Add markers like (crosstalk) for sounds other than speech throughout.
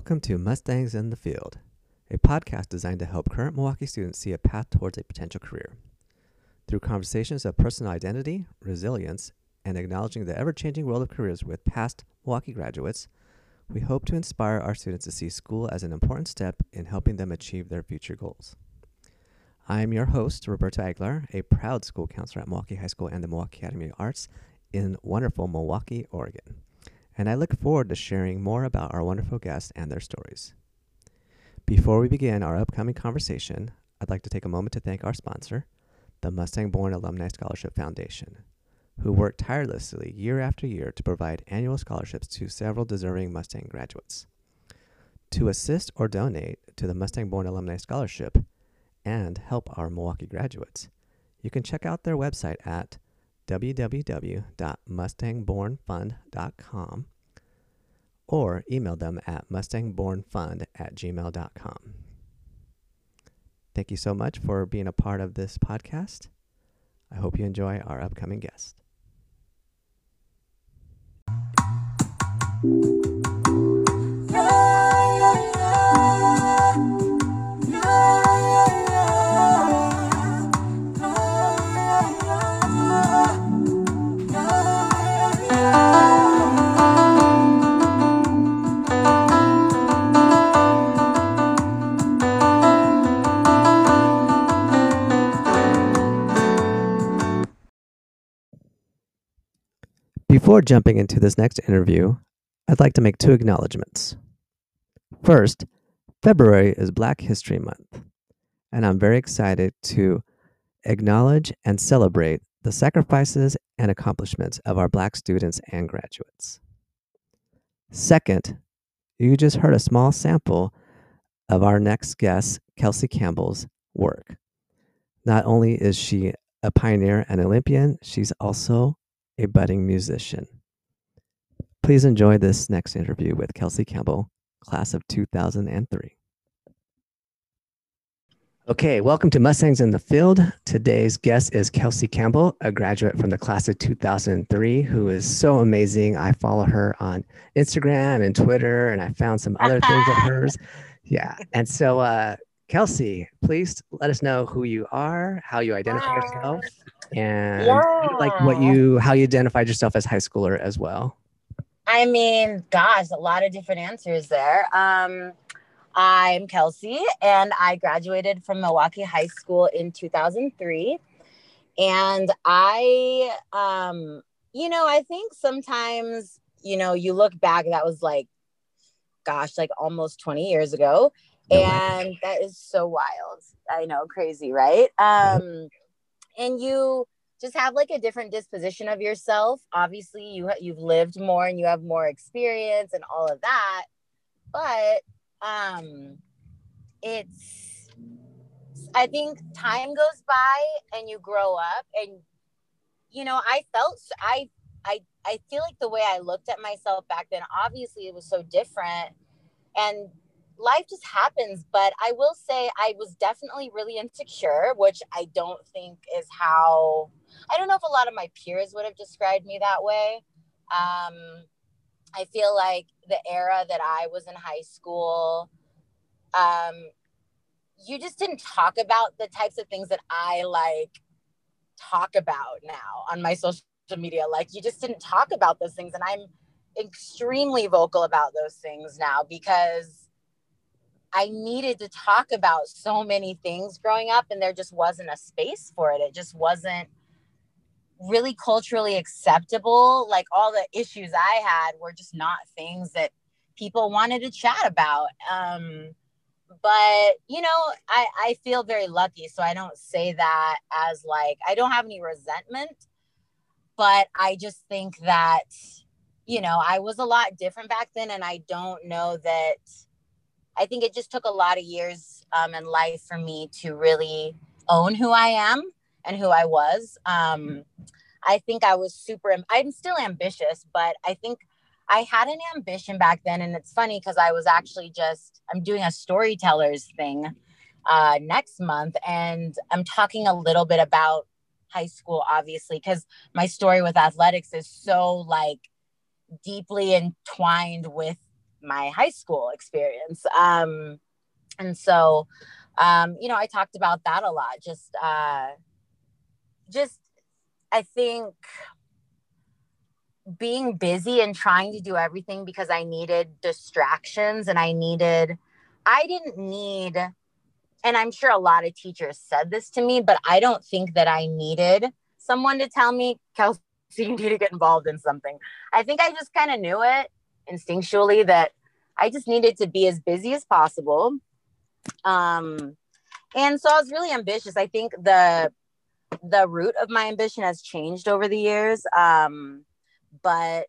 Welcome to Mustangs in the Field, a podcast designed to help current Milwaukie students see a path towards a potential career. Through conversations of personal identity, resilience, and acknowledging the ever changing world of careers with past Milwaukie graduates, we hope to inspire our students to see school as an important step in helping them achieve their future goals. I am your host, Roberto Aguilar, a proud school counselor at Milwaukie High School and the Milwaukie Academy of Arts in wonderful Milwaukie, Oregon and I look forward to sharing more about our wonderful guests and their stories. Before we begin our upcoming conversation, I'd like to take a moment to thank our sponsor, the Mustang Born Alumni Scholarship Foundation, who work tirelessly year after year to provide annual scholarships to several deserving Mustang graduates. To assist or donate to the Mustang Born Alumni Scholarship and help our Milwaukie graduates, you can check out their website at www.mustangbornfund.com or email them at mustangbornfund at gmail.com. Thank you so much for being a part of this podcast. I hope you enjoy our upcoming guest. Before jumping into this next interview, I'd like to make two acknowledgments. First, February is Black History Month, and I'm very excited to acknowledge and celebrate the sacrifices and accomplishments of our Black students and graduates. Second, you just heard a small sample of our next guest, Kelsey Campbell's work. Not only is she a pioneer and Olympian, she's also a budding musician. Please enjoy this next interview with Kelsey Campbell, class of 2003. Okay, welcome to Mustangs in the Field. Today's guest is Kelsey Campbell, a graduate from the class of 2003, who is so amazing. I follow her on Instagram and Twitter, and I found some other things of (laughs) hers. Yeah. And so, uh, Kelsey, please let us know who you are, how you identify yourself, and yeah. like what you how you identified yourself as high schooler as well. I mean, gosh, a lot of different answers there. Um, I'm Kelsey, and I graduated from Milwaukie High School in 2003. And I, um, you know, I think sometimes, you know, you look back, that was like, gosh, like almost 20 years ago. And that is so wild. I know, crazy, right? Um, and you just have like a different disposition of yourself obviously you you've lived more and you have more experience and all of that but um it's i think time goes by and you grow up and you know i felt i i i feel like the way i looked at myself back then obviously it was so different and life just happens. But I will say I was definitely really insecure, which I don't think is how I don't know if a lot of my peers would have described me that way. Um, I feel like the era that I was in high school, um, you just didn't talk about the types of things that I like talk about now on my social media. Like you just didn't talk about those things. And I'm extremely vocal about those things now because I needed to talk about so many things growing up, and there just wasn't a space for it. It just wasn't really culturally acceptable. Like all the issues I had were just not things that people wanted to chat about. Um, but you know, I, I feel very lucky. So I don't say that as like, I don't have any resentment, but I just think that, you know, I was a lot different back then. And I don't know that I think it just took a lot of years um, in life for me to really own who I am and who I was. Um, I think I was super, I'm still ambitious, but I think I had an ambition back then. And it's funny because I was actually just, I'm doing a storytellers thing uh, next month. And I'm talking a little bit about high school, obviously, because my story with athletics is so like deeply entwined with my high school experience. Um, and so, um, you know, I talked about that a lot. Just, uh, just, I think being busy and trying to do everything because I needed distractions and I needed, I didn't need, and I'm sure a lot of teachers said this to me, but I don't think that I needed someone to tell me, Kelsey, (laughs) you need to get involved in something. I think I just kind of knew it instinctually that I just needed to be as busy as possible. Um, and so I was really ambitious. I think the the root of my ambition has changed over the years. Um, but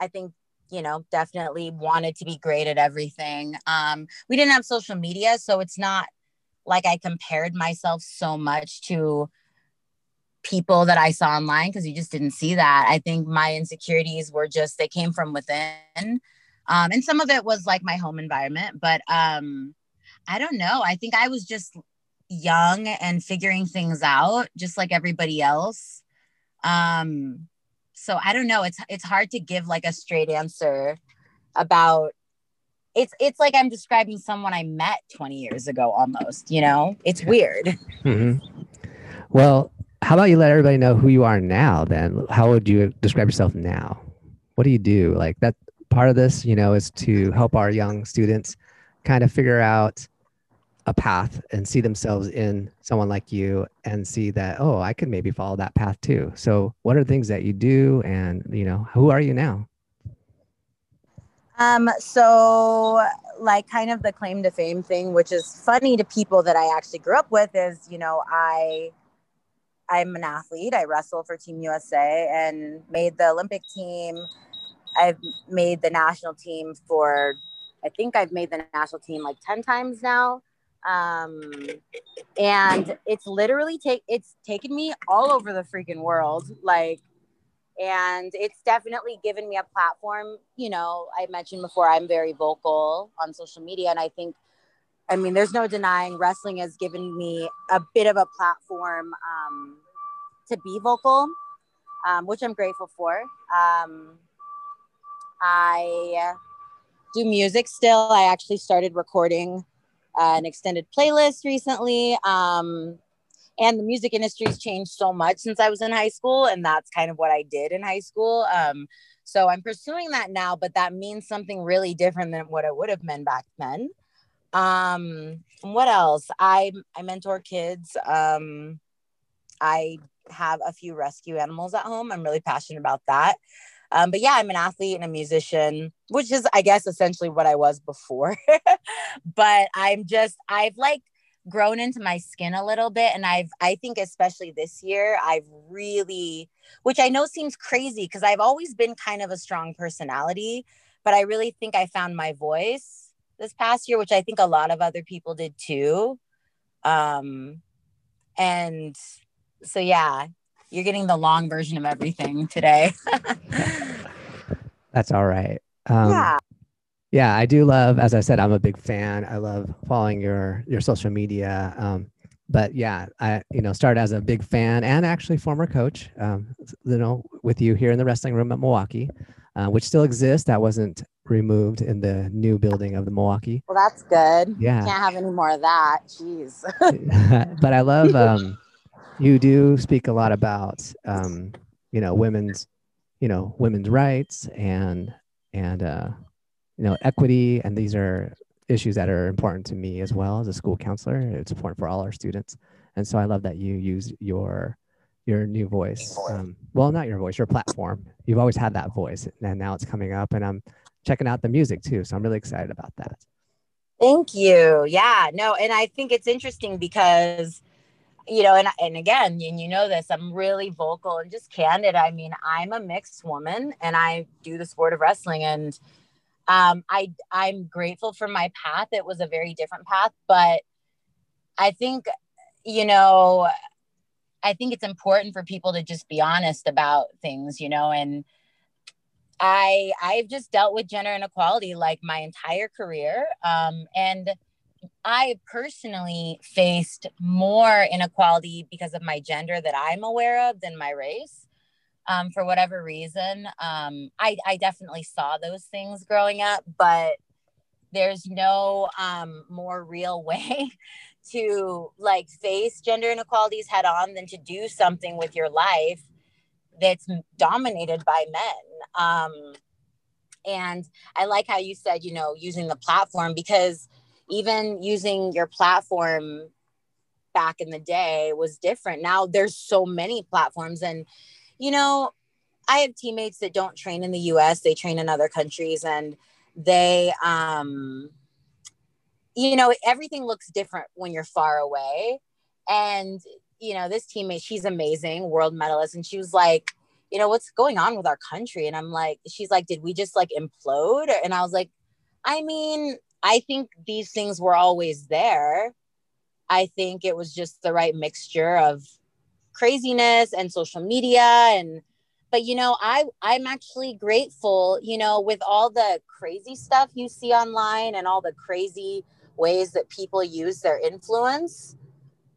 I think you know definitely wanted to be great at everything. Um, we didn't have social media, so it's not like I compared myself so much to people that I saw online because you just didn't see that. I think my insecurities were just they came from within. Um, and some of it was like my home environment, but um, I don't know. I think I was just young and figuring things out, just like everybody else. Um, so I don't know. It's it's hard to give like a straight answer about. It's it's like I'm describing someone I met 20 years ago, almost. You know, it's weird. Mm-hmm. Well, how about you let everybody know who you are now? Then, how would you describe yourself now? What do you do? Like that part of this, you know, is to help our young students kind of figure out a path and see themselves in someone like you and see that oh i could maybe follow that path too so what are things that you do and you know who are you now um so like kind of the claim to fame thing which is funny to people that i actually grew up with is you know i i'm an athlete. I wrestle for team usa and made the olympic team. I've made the national team for i think i've made the national team like 10 times now. Um and it's literally take it's taken me all over the freaking world like and it's definitely given me a platform. You know i mentioned before i'm very vocal on social media and i think i mean there's no denying wrestling has given me a bit of a platform um, to be vocal um, which i'm grateful for um, i do music still i actually started recording uh, an extended playlist recently. Um, and the music industry's changed so much since I was in high school, and that's kind of what I did in high school. Um, so I'm pursuing that now, but that means something really different than what it would have meant back then. Um, what else? I I mentor kids. Um, I have a few rescue animals at home. I'm really passionate about that. Um, but yeah, I'm an athlete and a musician, which is, I guess, essentially what I was before. (laughs) but I'm just, I've like grown into my skin a little bit. And I've, I think, especially this year, I've really, which I know seems crazy because I've always been kind of a strong personality, but I really think I found my voice this past year, which I think a lot of other people did too. Um, and so, yeah, you're getting the long version of everything today. That's all right. Um, yeah. Yeah, I do love. As I said, I'm a big fan. I love following your your social media. Um, but yeah, I you know started as a big fan and actually former coach. Um, you know, with you here in the wrestling room at Milwaukie, uh, which still exists. That wasn't removed in the new building of the Milwaukie. Well, that's good. Yeah, can't have any more of that. Jeez. (laughs) but I love. (laughs) Um, you do speak a lot about um, you know women's you know women's rights and and uh, you know equity and these are issues that are important to me as well as a school counselor it's important for all our students and so i love that you use your your new voice um, well not your voice your platform you've always had that voice and now it's coming up and i'm checking out the music too so i'm really excited about that thank you yeah no and i think it's interesting because you know, and and again, and you know this, I'm really vocal and just candid. I mean, I'm a mixed woman and I do the sport of wrestling and um I I'm grateful for my path. It was a very different path, but I think you know, I think it's important for people to just be honest about things, you know, and I I've just dealt with gender inequality like my entire career. Um and I personally faced more inequality because of my gender that I'm aware of than my race. um, for whatever reason. Um, I, I definitely saw those things growing up, but there's no um, more real (laughs) way to like face gender inequalities head on than to do something with your life that's dominated by men. Um, and I like how you said, you know, using the platform because even using your platform back in the day was different. Now there's so many platforms and you know, I have teammates that don't train in the US, they train in other countries and they um you know, everything looks different when you're far away. And you know, this teammate, she's amazing, world medalist and she was like, you know, what's going on with our country? And I'm like, she's like, did we just like implode? And I was like, I mean, I think these things were always there. I think it was just the right mixture of craziness and social media and but you know i i'm actually grateful you know with all the crazy stuff you see online and all the crazy ways that people use their influence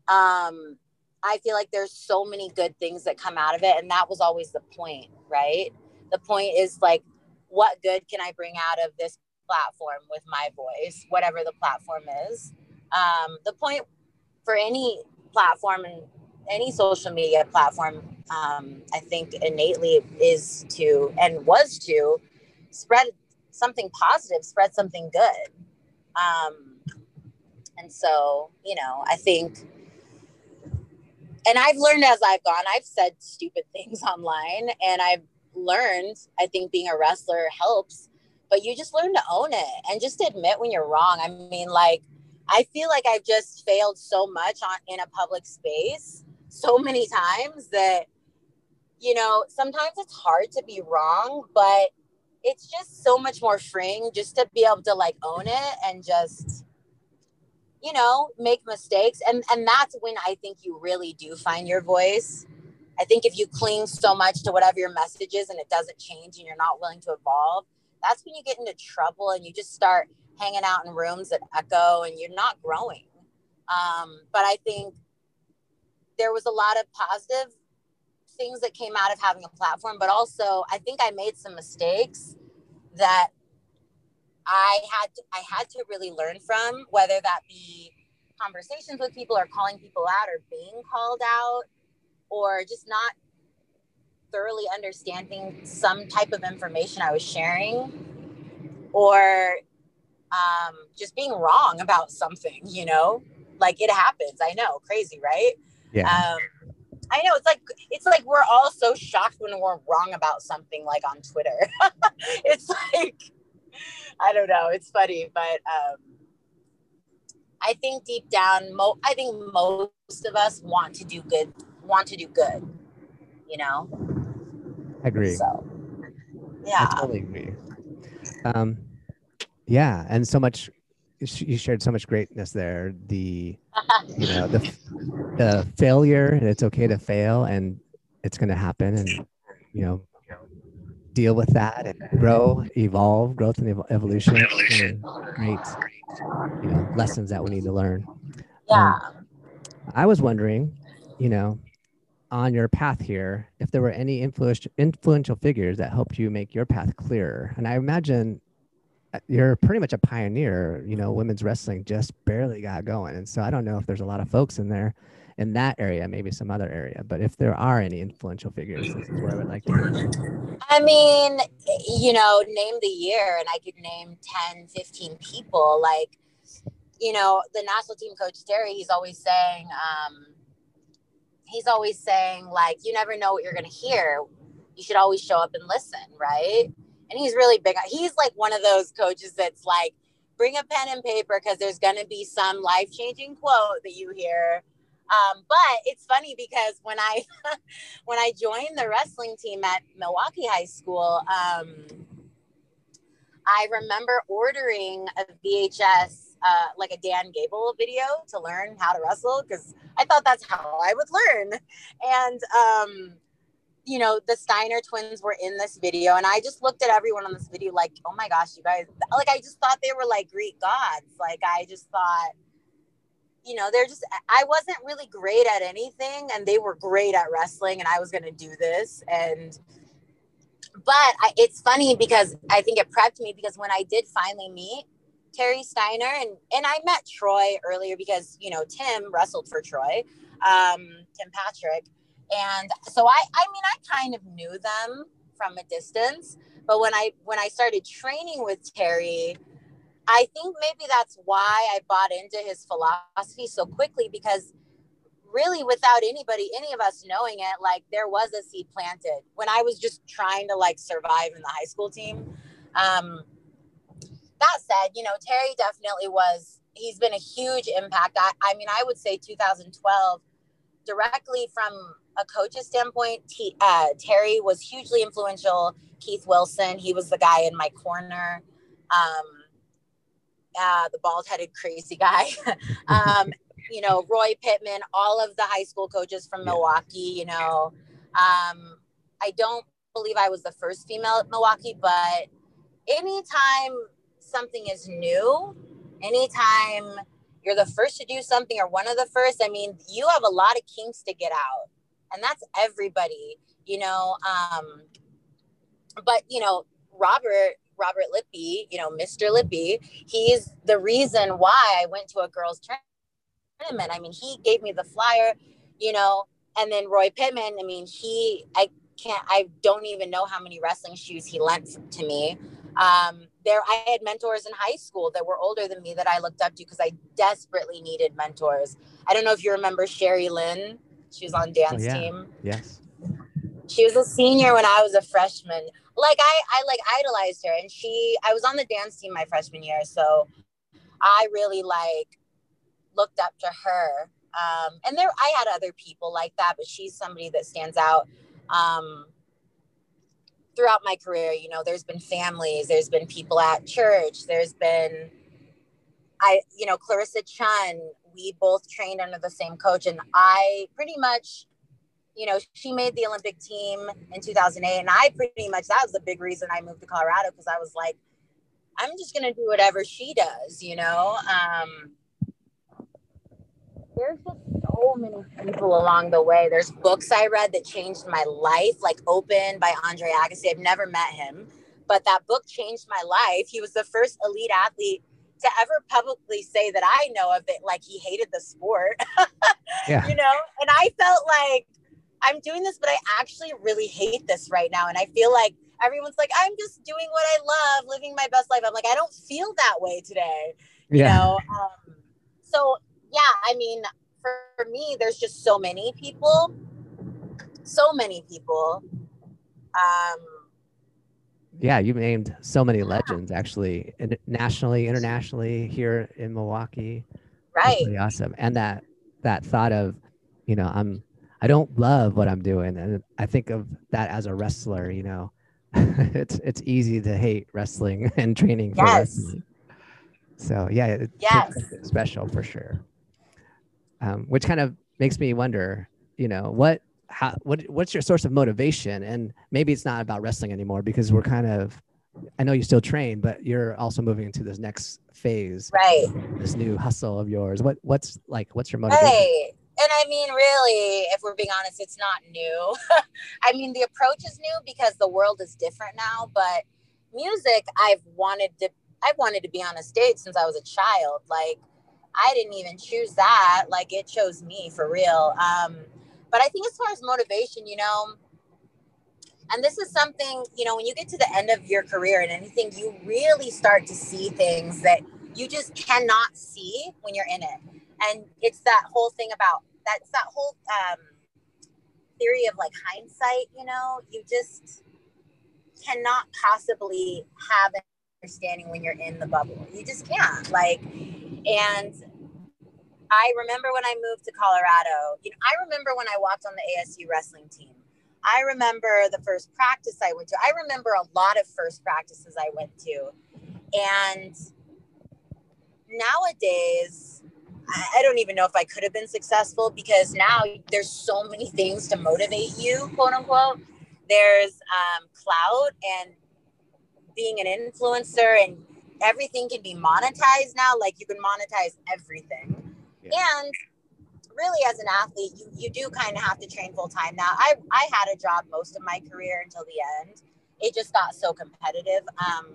um i feel like there's so many good things that come out of it and that was always the point right the point is like what good can i bring out of this platform with my voice whatever the platform is um the point for any platform and any social media platform, um, I think innately is to and was to spread something positive, spread something good. Um, and so, you know, I think, and I've learned as I've gone, I've said stupid things (laughs) online and I've learned, I think being a wrestler helps, but you just learn to own it and just admit when you're wrong. I mean, like, I feel like I've just failed so much on in a public space so many times that you know sometimes it's hard to be wrong but it's just so much more freeing just to be able to like own it and just you know make mistakes and and that's when i think you really do find your voice. I think if you cling so much to whatever your message is and it doesn't change and you're not willing to evolve that's when you get into trouble and you just start hanging out in rooms that echo and you're not growing. Um, but i think there was a lot of positive things that came out of having a platform, but also I think I made some mistakes that I had to, I had to really learn from, whether that be conversations with people or calling people out or being called out or just not thoroughly understanding some type of information I was sharing or um, just being wrong about something, you know, like it happens. I know, crazy, right? Yeah. Um, I know it's like it's like we're all so shocked when we're wrong about something like on Twitter. (laughs) it's like I don't know, it's funny, but um, I think deep down, mo- I think most of us want to do good, want to do good. You know. I agree. So, yeah. I totally agree. Um, yeah, and so much you shared so much greatness there. The (laughs) you know the the failure, and it's okay to fail, and it's going to happen, and you know deal with that and grow, evolve, growth and evolution. evolution. Great, you know, lessons that we need to learn. Yeah. Um, I was wondering, you know, on your path here, if there were any influential influential figures that helped you make your path clearer. And I imagine you're pretty much a pioneer. You know, women's wrestling just barely got going, and so I don't know if there's a lot of folks in there in that area, maybe some other area. But if there are any influential figures, this is where I would like to. I mean, you know, name the year, and I could name 10, 15 people. Like, you know, the national team coach Terry, he's always saying, um, he's always saying, like, you never know what you're going to hear. You should always show up and listen, right? and he's really big. He's like one of those coaches that's like, bring a pen and paper because there's going to be some life changing quote that you hear. Um, but it's funny because when I (laughs) when I joined the wrestling team at Milwaukie High School, um, I remember ordering a VHS, uh, like a Dan Gable video, to learn how to wrestle because I thought that's how I would learn. And um, you know, the Steiner twins were in this video, and I just looked at everyone on this video like, oh my gosh, you guys, like, I just thought they were like Greek gods. Like, I just thought, you know, they're just, I wasn't really great at anything and they were great at wrestling and I was going to do this. And, but I, it's funny because I think it prepped me because when I did finally meet Terry Steiner and, and I met Troy earlier because, you know, Tim wrestled for Troy, um, Tim Patrick. And so I, I mean, I kind of knew them from a distance, but when I, when I started training with Terry, I think maybe that's why I bought into his philosophy so quickly because really without anybody, any of us knowing it, like there was a seed planted when I was just trying to like survive in the high school team. Um, that said, you know, Terry definitely was, he's been a huge impact. I, I mean, I would say 2012, directly from a coach's standpoint, T, uh, Terry was hugely influential. Keith Wilson, he was the guy in my corner. Um, uh, the bald headed crazy guy. (laughs) um, you know, Roy Pittman, all of the high school coaches from Milwaukie, you know. Um, I don't believe I was the first female at Milwaukie, but anytime something is new, anytime you're the first to do something or one of the first, I mean, you have a lot of kinks to get out. And that's everybody, you know. Um, but you know, Robert Robert Lippy, you know, Mr. Lippy, he's the reason why I went to a girls' tournament. I mean, he gave me the flyer, you know, and then Roy Pittman, I mean, he, I can't, I don't even know how many wrestling shoes he lent to me. Um, there, I had mentors in high school that were older than me that I looked up to because I desperately needed mentors. I don't know if you remember Sherry Lynn. She was on dance oh, yeah. team. Yes. She was a senior when I was a freshman like I, I like idolized her and she I was on the dance team my freshman year so I really like looked up to her. Um, and there I had other people like that but she's somebody that stands out um, throughout my career. You know there's been families there's been people at church there's been I you know Clarissa Chun we both trained under the same coach and I pretty much you know, she made the Olympic team in 2008. And I pretty much, that was the big reason I moved to Colorado because I was like, I'm just going to do whatever she does, you know? Um, there's just so many people along the way. There's books I read that changed my life, like Open by Andre Agassi. I've never met him, but that book changed my life. He was the first elite athlete to ever publicly say that I know of it, like he hated the sport. (laughs) yeah. You know, and I felt like I'm doing this, but I actually really hate this right now. And I feel like everyone's like, I'm just doing what I love, living my best life. I'm like, I don't feel that way today. You yeah. know? Um, so yeah, I mean, for, for me, there's just so many people, so many people. Um, yeah, you've named so many legends actually, nationally, internationally, here in Milwaukie. Right. Really awesome. And that that thought of, you know, I'm I don't love what I'm doing, and I think of that as a wrestler. You know, (laughs) it's it's easy to hate wrestling (laughs) and training for yes. wrestling. So yeah, it's yes. special for sure. Um, which kind of makes me wonder, you know, what how what what's your source of motivation? And maybe it's not about wrestling anymore because we're kind of I know you still train, but you're also moving into this next phase, right? This new hustle of yours. What what's like? What's your motivation? Hey, and I mean, really, if we're being honest, it's not new. (laughs) I mean, the approach is new because the world is different now. But music, I've wanted to, I've wanted to be on a stage since I was a child. Like, I didn't even choose that. Like, it chose me for real. Um, but I think as far as motivation, you know, and this is something, you know, when you get to the end of your career and anything, you really start to see things that you just cannot see when you're in it and it's that whole thing about that's that whole um, theory of like hindsight you know? You just cannot possibly have an understanding when you're in the bubble. You just can't like and i remember when i moved to colorado you know i remember when i walked on the asu wrestling team. I remember the first practice i went to. I remember a lot of first practices i went to. And nowadays I don't even know if I could have been successful because now there's so many things to motivate you, quote unquote. There's um, clout and being an influencer, and everything can be monetized now. Like you can monetize everything. yeah. and really as an athlete you, you do kind of have to train full time now i i had a job most of my career until the end it just got so competitive um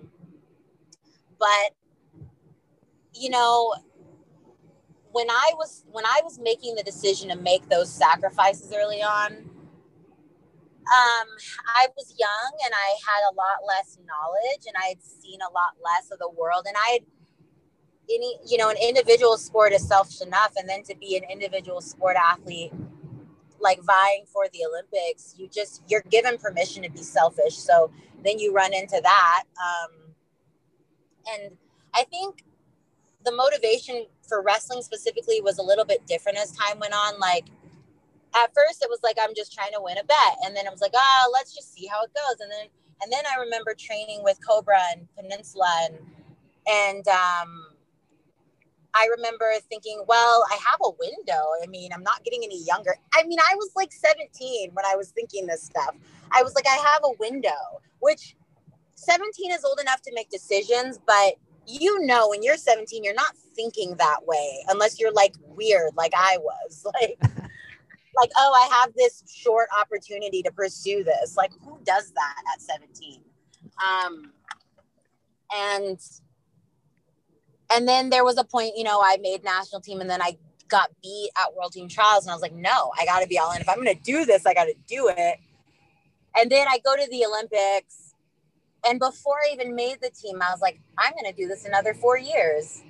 but you know when i was when i was making the decision to make those sacrifices early on um i was young and i had a lot less knowledge and i had seen a lot less of the world. And i had any you know an individual sport is selfish enough. And then to be an individual sport athlete like vying for the olympics you just you're given permission to be selfish. So then you run into that um, and i think the motivation for wrestling specifically was a little bit different as time went on like at first it was like i'm just trying to win a bet and then it was like ah oh, let's just see how it goes and then and then i remember training with cobra and peninsula and and um I remember thinking, well, I have a window. I mean, I'm not getting any younger. I mean, I was like 17 when I was thinking this stuff. I was like, I have a window, which 17 is old enough to make decisions, but you know, when you're 17, you're not thinking that way unless you're like weird, like I was. (laughs) Like, (laughs) like, oh, I have this short opportunity to pursue this. Like, who does that at 17? Um, and and then there was a point, you know, I made national team and then I got beat at world team trials. And I was like, no, I got to be all in. If I'm going to do this, I got to do it. And then I go to the Olympics. And before I even made the team, I was like, I'm going to do this another four years.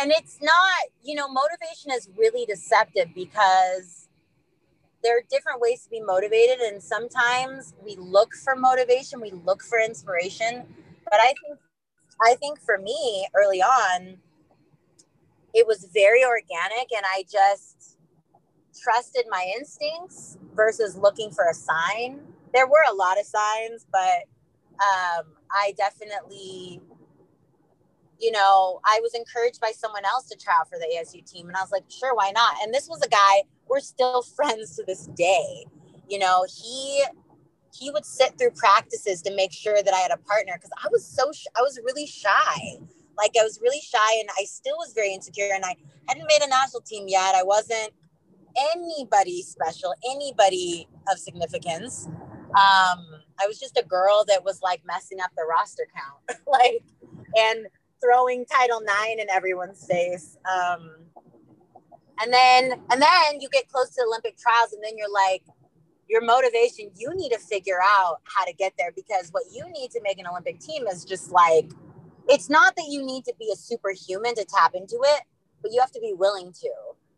And it's not, you know, motivation is really deceptive because there are different ways to be motivated. And sometimes we look for motivation, we look for inspiration. But I think I think for me early on, it was very organic and I just trusted my instincts versus looking for a sign. There were a lot of signs, but um, I definitely, you know, I was encouraged by someone else to try out for the ASU team. And I was like, sure, why not? And this was a guy, we're still (laughs) friends to this day. You know, he he would sit through practices to make sure that I had a partner because I was so sh- I was really shy. Like I was really shy and I still was very insecure and I hadn't made a national team yet. I wasn't anybody special, anybody of significance. Um, I was just a girl that was like messing up the roster count, (laughs) like and throwing Title Nine in everyone's face. Um, and then and then you get close to Olympic trials and then you're like, your motivation, you need to figure out how to get there because what you need to make an Olympic team is just like, it's not that you need to be a superhuman to tap into it, but you have to be willing to.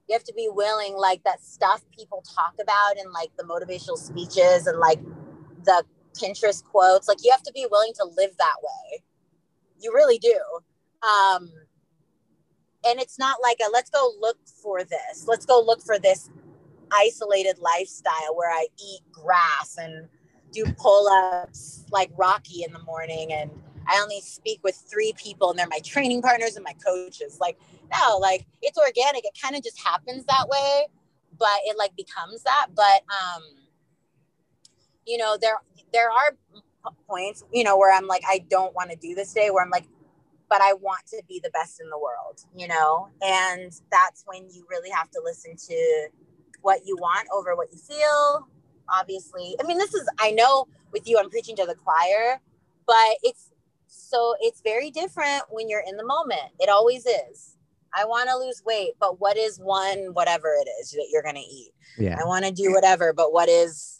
You have to be willing, like that stuff people talk about and like the motivational speeches and like the Pinterest quotes. Like you have to be willing to live that way. You really do. Um, and it's not like a let's go look for this. Let's go look for this isolated lifestyle where I eat grass and do pull ups like Rocky in the morning. And I only speak with three people and they're my training partners and my coaches. Like, no, like it's organic. It kind of just happens that way, but it like becomes that. But, um, you know, there, there are points, you know, where I'm like, I don't want to do this day, where I'm like, but I want to be the best in the world, you know? And that's when you really have to listen to what you want over what you feel. Obviously, I mean, this is, I know with you, I'm preaching to the choir, but it's so, it's very different when you're in the moment. It always is. I want to lose weight, but what is one, whatever it is that you're going to eat? Yeah. I want to do whatever, but what is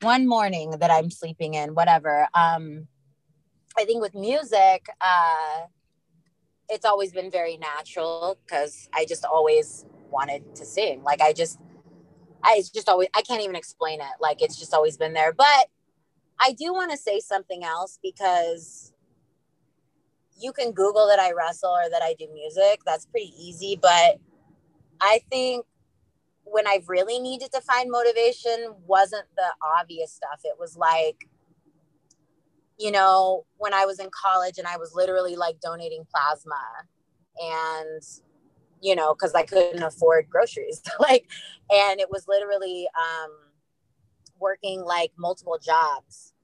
one morning that I'm sleeping in, whatever. Um, I think with music, uh, it's always been very natural because I just always wanted to sing. Like I just, I it's just always I can't even explain it. Like it's just always been there. But I do want to say something else because you can Google that I wrestle or that I do music. That's pretty easy. But I think when I've really needed to find motivation wasn't the obvious stuff. It was like, you know, when I was in college and I was literally like donating plasma and you know, because I couldn't afford groceries. (laughs) like, and it was literally um, working like multiple jobs.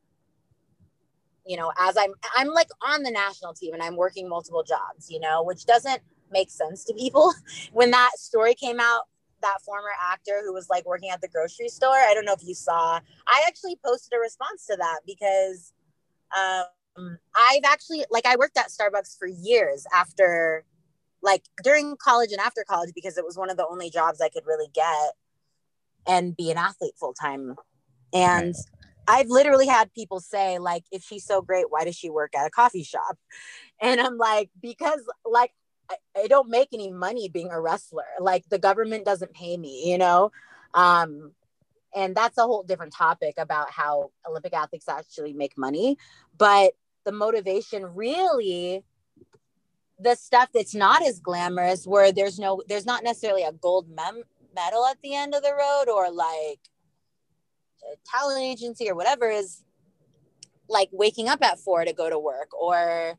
You know, as I'm, I'm like on the national team and I'm working multiple jobs. You know, which doesn't make sense to people. (laughs) When that story came out, that former actor who was like working at the grocery store, I don't know if you saw, I actually posted a response to that because um, I've actually, like, I worked at Starbucks for years after, like, during college and after college because it was one of the only jobs I could really get and be an athlete full time. And I've literally had people say, like, if she's so great, why does she work at a coffee shop? (laughs) And I'm like, because, like, I, I don't make any money being a wrestler. Like, the government doesn't pay me, you know? Um, and that's a whole different topic about how Olympic athletes actually make money. But the motivation really the stuff that's not as glamorous where there's no there's not necessarily a gold mem- medal at the end of the road or like a talent agency or whatever is like waking up at four to go to work or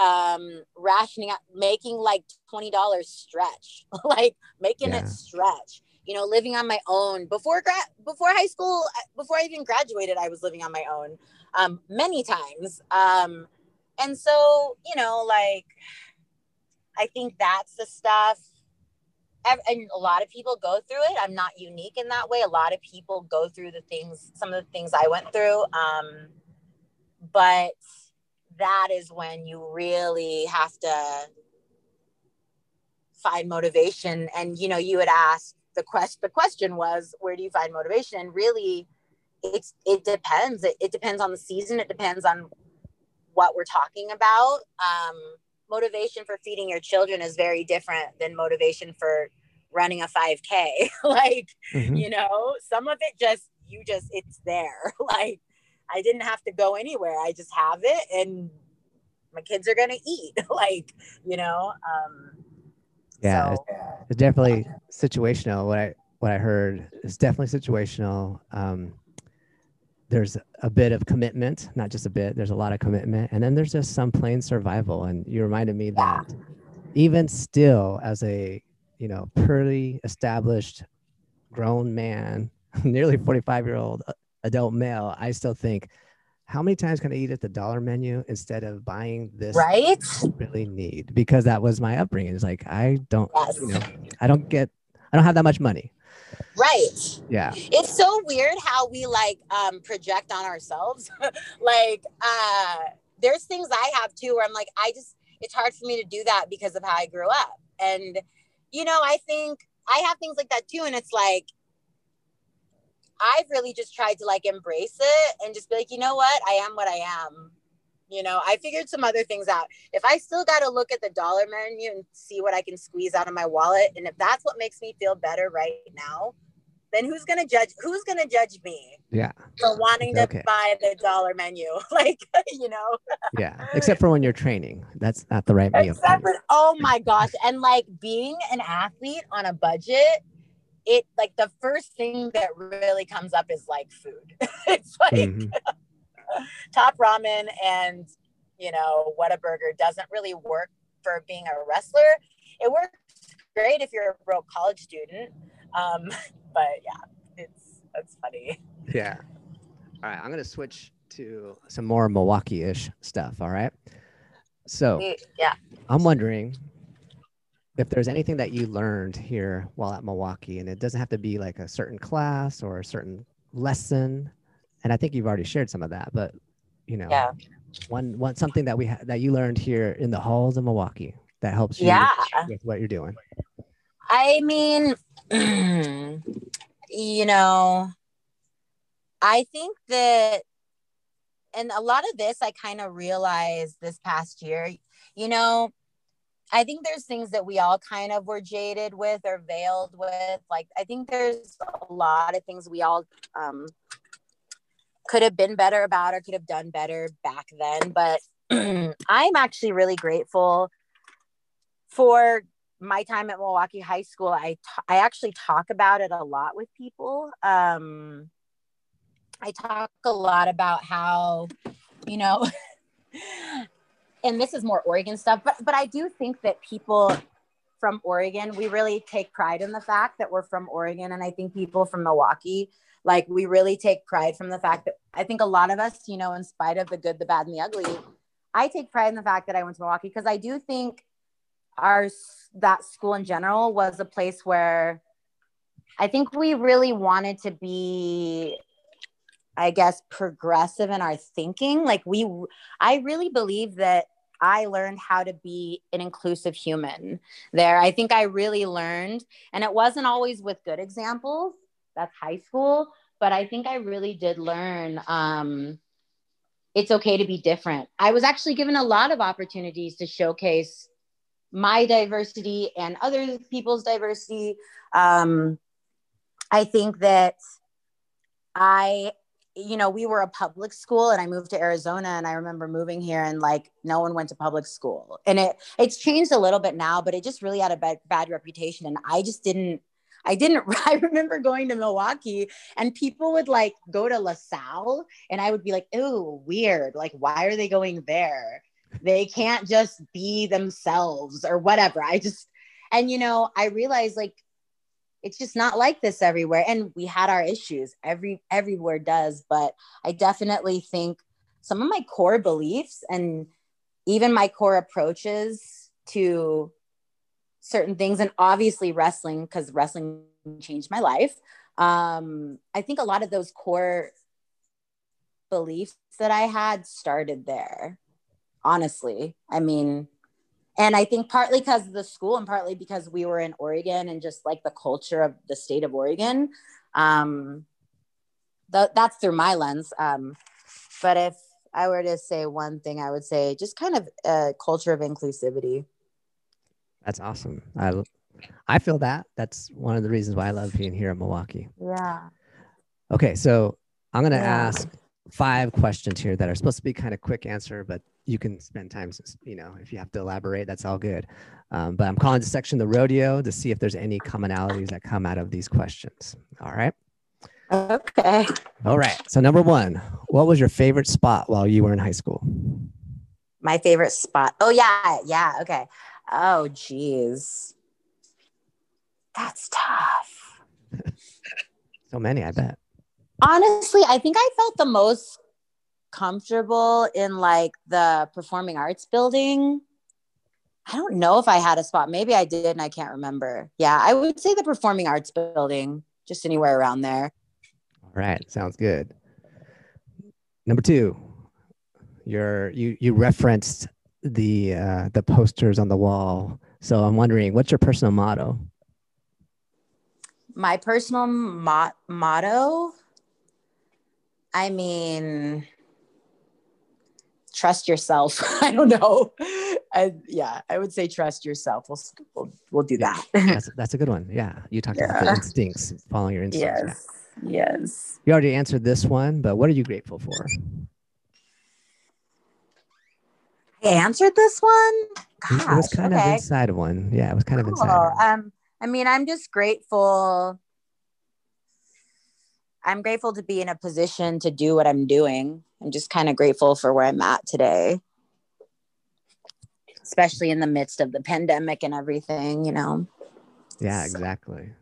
um rationing out making like $20 stretch (laughs) like making Yeah. it stretch you know living on my own. Before grad before high school before i even graduated i was living on my own um many times um and so you know like i think that's the stuff and a lot of people go through it. I'm not unique in that way. A lot of people go through the things some of the things i went through um but that is when you really have to find motivation. And you know you had asked the question the question was where do you find motivation? And really it's it depends. It, it depends on the season. It depends on what we're talking about. Um motivation for feeding your children is very different than motivation for running a 5k (laughs) like Mhm. you know some of it just you just it's there. (laughs) Like i didn't have to go anywhere i just have it and my kids are gonna eat (laughs) like you know um Yeah, so, It's definitely situational. What I what I heard is definitely situational. Um, there's a bit of commitment, not just a bit. There's a lot of commitment, and then there's just some plain survival. And you reminded me that even still, as a you know pretty established grown man, (laughs) nearly 45 year old adult male, I still think, how many times can I eat at the dollar menu instead of buying this right really need? Because that was my upbringing. It's like I don't, yes you know, I don't get, I don't have that much money. right Yeah. it's so weird how we like um project on ourselves (laughs) like uh there's things i have too where i'm like i just it's hard for me to do that because of how i grew up and you know i think i have things like that too and it's like i've really just tried to like embrace it and just be like you know what i am what i am you know i figured some other things out if i still got to look at the dollar menu and see what i can squeeze out of my wallet and if that's what makes me feel better right now then who's gonna judge who's gonna judge me Yeah. for wanting to Okay. buy the dollar menu (laughs) like you know Yeah. Except for when you're training. That's not the right meal. Except for, oh my gosh and like being an athlete on a budget it like the first thing that really comes up is like food (laughs) it's like Mhm. (laughs) top ramen and you know what a burger doesn't really work for being a wrestler it works great if you're a broke college student um (laughs) but yeah it's that's funny Yeah. All right. I'm to switch to some more Milwaukie ish stuff. All right. So yeah I'm wondering if there's anything that you learned here while at Milwaukie, and it doesn't have to be like a certain class or a certain lesson. And I think you've already shared some of that, but you know, yeah one one something that we ha- that you learned here in the halls of Milwaukie that helps you yeah with what you're doing. I mean, (clears throat) you know, I think that, and a lot of this I kind of realized this past year, you know, I think there's things that we all kind of were jaded with or veiled with. Like, I think there's a lot of things we all um, could have been better about or could have done better back then. But (clears throat) I'm actually really grateful for my time at Milwaukie High School, I t- I actually talk about it a lot with people. Um, I talk a lot about how, you know, (laughs) and this is more Oregon stuff, but but I do think that people from Oregon, we really take pride in the fact that we're from Oregon, and I think people from Milwaukie, like we really take pride from the fact that I think a lot of us, you know, in spite of the good, the bad, and the ugly, I take pride in the fact that I went to Milwaukie because I do think our that school in general was a place where I think we really wanted to be I guess progressive in our thinking. Like we I really believe that I learned how to be an inclusive human there. I think I really learned and it wasn't always with good examples. That's high school, but I think I really did learn um it's okay to be different. I was actually given a lot of opportunities to showcase my diversity and other people's diversity. Um, I think that I, you know, we were a public school and I moved to Arizona and I remember moving here and like no one went to public school. And it it's changed a little bit now, but it just really had a bad, bad reputation. And I just didn't I didn't, (laughs) I remember going to Milwaukie and people would like go to LaSalle and I would be like, oh, weird. Like, why are they going there? They can't just be themselves or whatever. I just, and you know, I realized like it's just not like this everywhere. And we had our issues. Every everywhere does, but I definitely think some of my core beliefs and even my core approaches to certain things and obviously wrestling because wrestling changed my life um, i think a lot of those core beliefs that i had started there honestly i mean and i think partly because of the school and partly because we were in oregon and just like the culture of the state of oregon um, th- that's through my lens um, but if i were to say one thing i would say just kind of a culture of inclusivity that's awesome. I I feel that. That's one of the reasons why I love being here in Milwaukie. Yeah. Okay, so I'm gonna Yeah. ask five questions here that are supposed to be kind of quick answer, but you can spend time, you know, if you have to elaborate, that's all good. Um, but I'm calling this section the rodeo to see if there's any commonalities that come out of these questions. All right. Okay. All right. So number one, what was your favorite spot while you were in high school? My favorite spot. Oh yeah, yeah. Okay. Oh geez, that's tough. (laughs) So many, I bet. Honestly, I think I felt the most comfortable in like the performing arts building. I don't know if I had a spot. Maybe I did and I can't remember. Yeah, I would say the performing arts building, just anywhere around there. All right, sounds good. Number two, your you you referenced the uh, the posters on the wall. So I'm wondering, what's your personal motto? My personal mo- motto, I mean, trust yourself. (laughs) I don't know. I, yeah, I would say trust yourself. We'll we'll, we'll do that. That's that's a good one. Yeah, you talked about the Yeah. instincts, following your instincts. yeah. yes. Yes. You already answered this one, but what are you grateful for? I answered this one. it was Gosh, kind of inside one. Yeah, it was kind of inside. Um, I mean, I'm just grateful. I'm grateful to be in a position to do what I'm doing. I'm just kind of grateful for where I'm at today, especially in the midst of the pandemic and everything, you know. Yeah, So- exactly.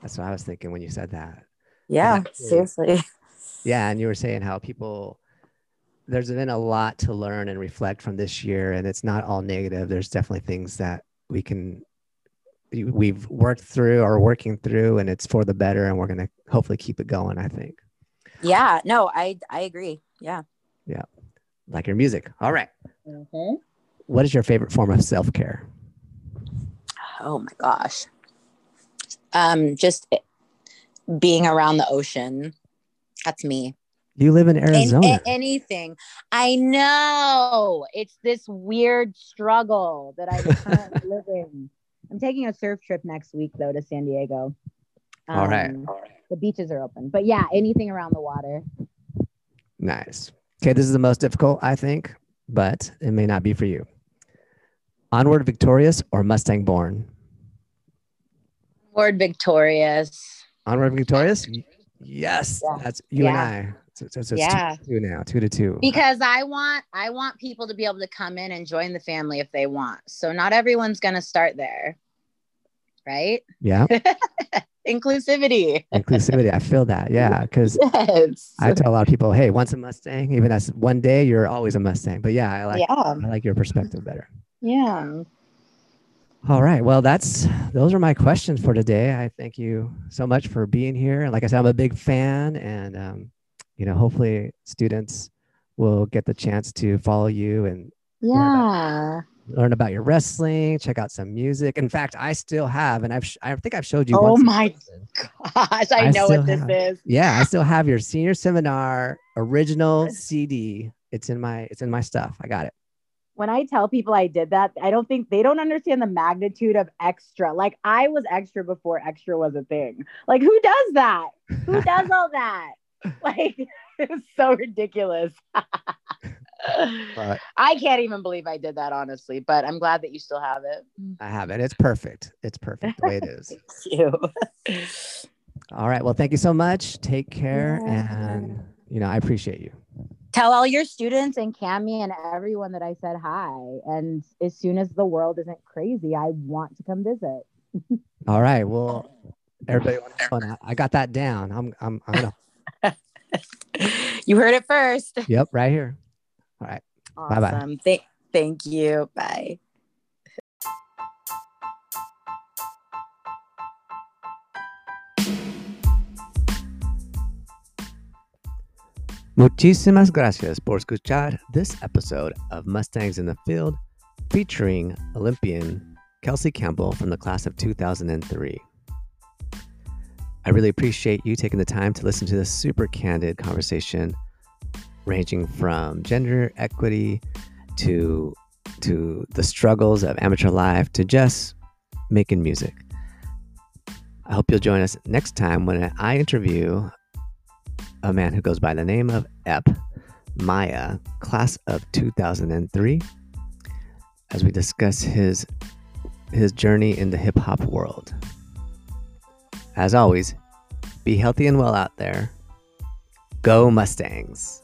That's what I was thinking when you said that. Yeah, seriously. (laughs) Yeah, and you were saying how people there's been a lot to learn and reflect from this year, and it's not all negative. There's definitely things that we can we've worked through or working through, and it's for the better, and we're gonna hopefully keep it going. I think, Yeah, no, I I agree. Yeah. Yeah like your music. All right, Mm-hmm. what is your favorite form of self care? Oh my gosh. Um, just being around the ocean. That's me. You live in An- Arizona. a- anything. I know it's this weird struggle that I'm currently (laughs) living. I'm taking a surf trip next week though to San Diego. All right. Um, The beaches are open, but yeah, anything around the water. Nice. Okay, this is the most difficult, I think, but it may not be for you. Onward Victorious or Mustang Born? Word victorious. Onward Victorious? Yes, Yeah. that's you and I. So, so, so it's Yeah. two, to two now, two to two. Because I want I want people to be able to come in and join the family if they want. So not everyone's gonna start there. Right? yeah, (laughs) Inclusivity. inclusivity. I feel that. Yeah, because Yes. I tell a lot of people, hey, once a Mustang, even as one day, you're always a Mustang. But yeah, I like yeah. I like your perspective better. Yeah. All right. Well, that's those are my questions for today. I thank you so much for being here. Like I said, I'm a big fan, and um, you know, hopefully, students will get the chance to follow you and Yeah. learn about your wrestling, check out some music. In fact, I still have, and I've sh- I think I've showed you. Oh my. Gosh, I, I know what this have- is. Yeah, I still have your senior seminar original (laughs) CD. It's in my it's in my stuff. I got it. when I tell people I did that, I don't think they don't understand the magnitude of extra. Like I was extra before extra was a thing. Like who does that? Who (laughs) does all that? (laughs) Like it's so ridiculous. (laughs) I can't even believe I did that, honestly, but I'm glad that you still have it. I have it. It's perfect. It's perfect the way it is. (laughs) Thank you. All right. Well, thank you so much. Take care, Yeah. and you know I appreciate you. Tell all your students And Cami and everyone that I said hi. And as soon as the world isn't crazy, I want to come visit. All right. Well, everybody, want to phone out. I got that down. I'm I'm I'm gonna. (laughs) you heard it first. yep, right here. All right. Bye-bye. Th- thank you. Bye. Muchísimas gracias por escuchar this episode of Mustangs in the Field featuring Olympian Kelsey Campbell from the class of 2003. I really appreciate you taking the time to listen to this super candid conversation ranging from gender equity to to the struggles of amateur life to just making music. I hope you'll join us next time when I interview a man who goes by the name of Ep Maya, class of 2003, as we discuss his his journey in the hip hop world. As always, be healthy and well out there. Go Mustangs.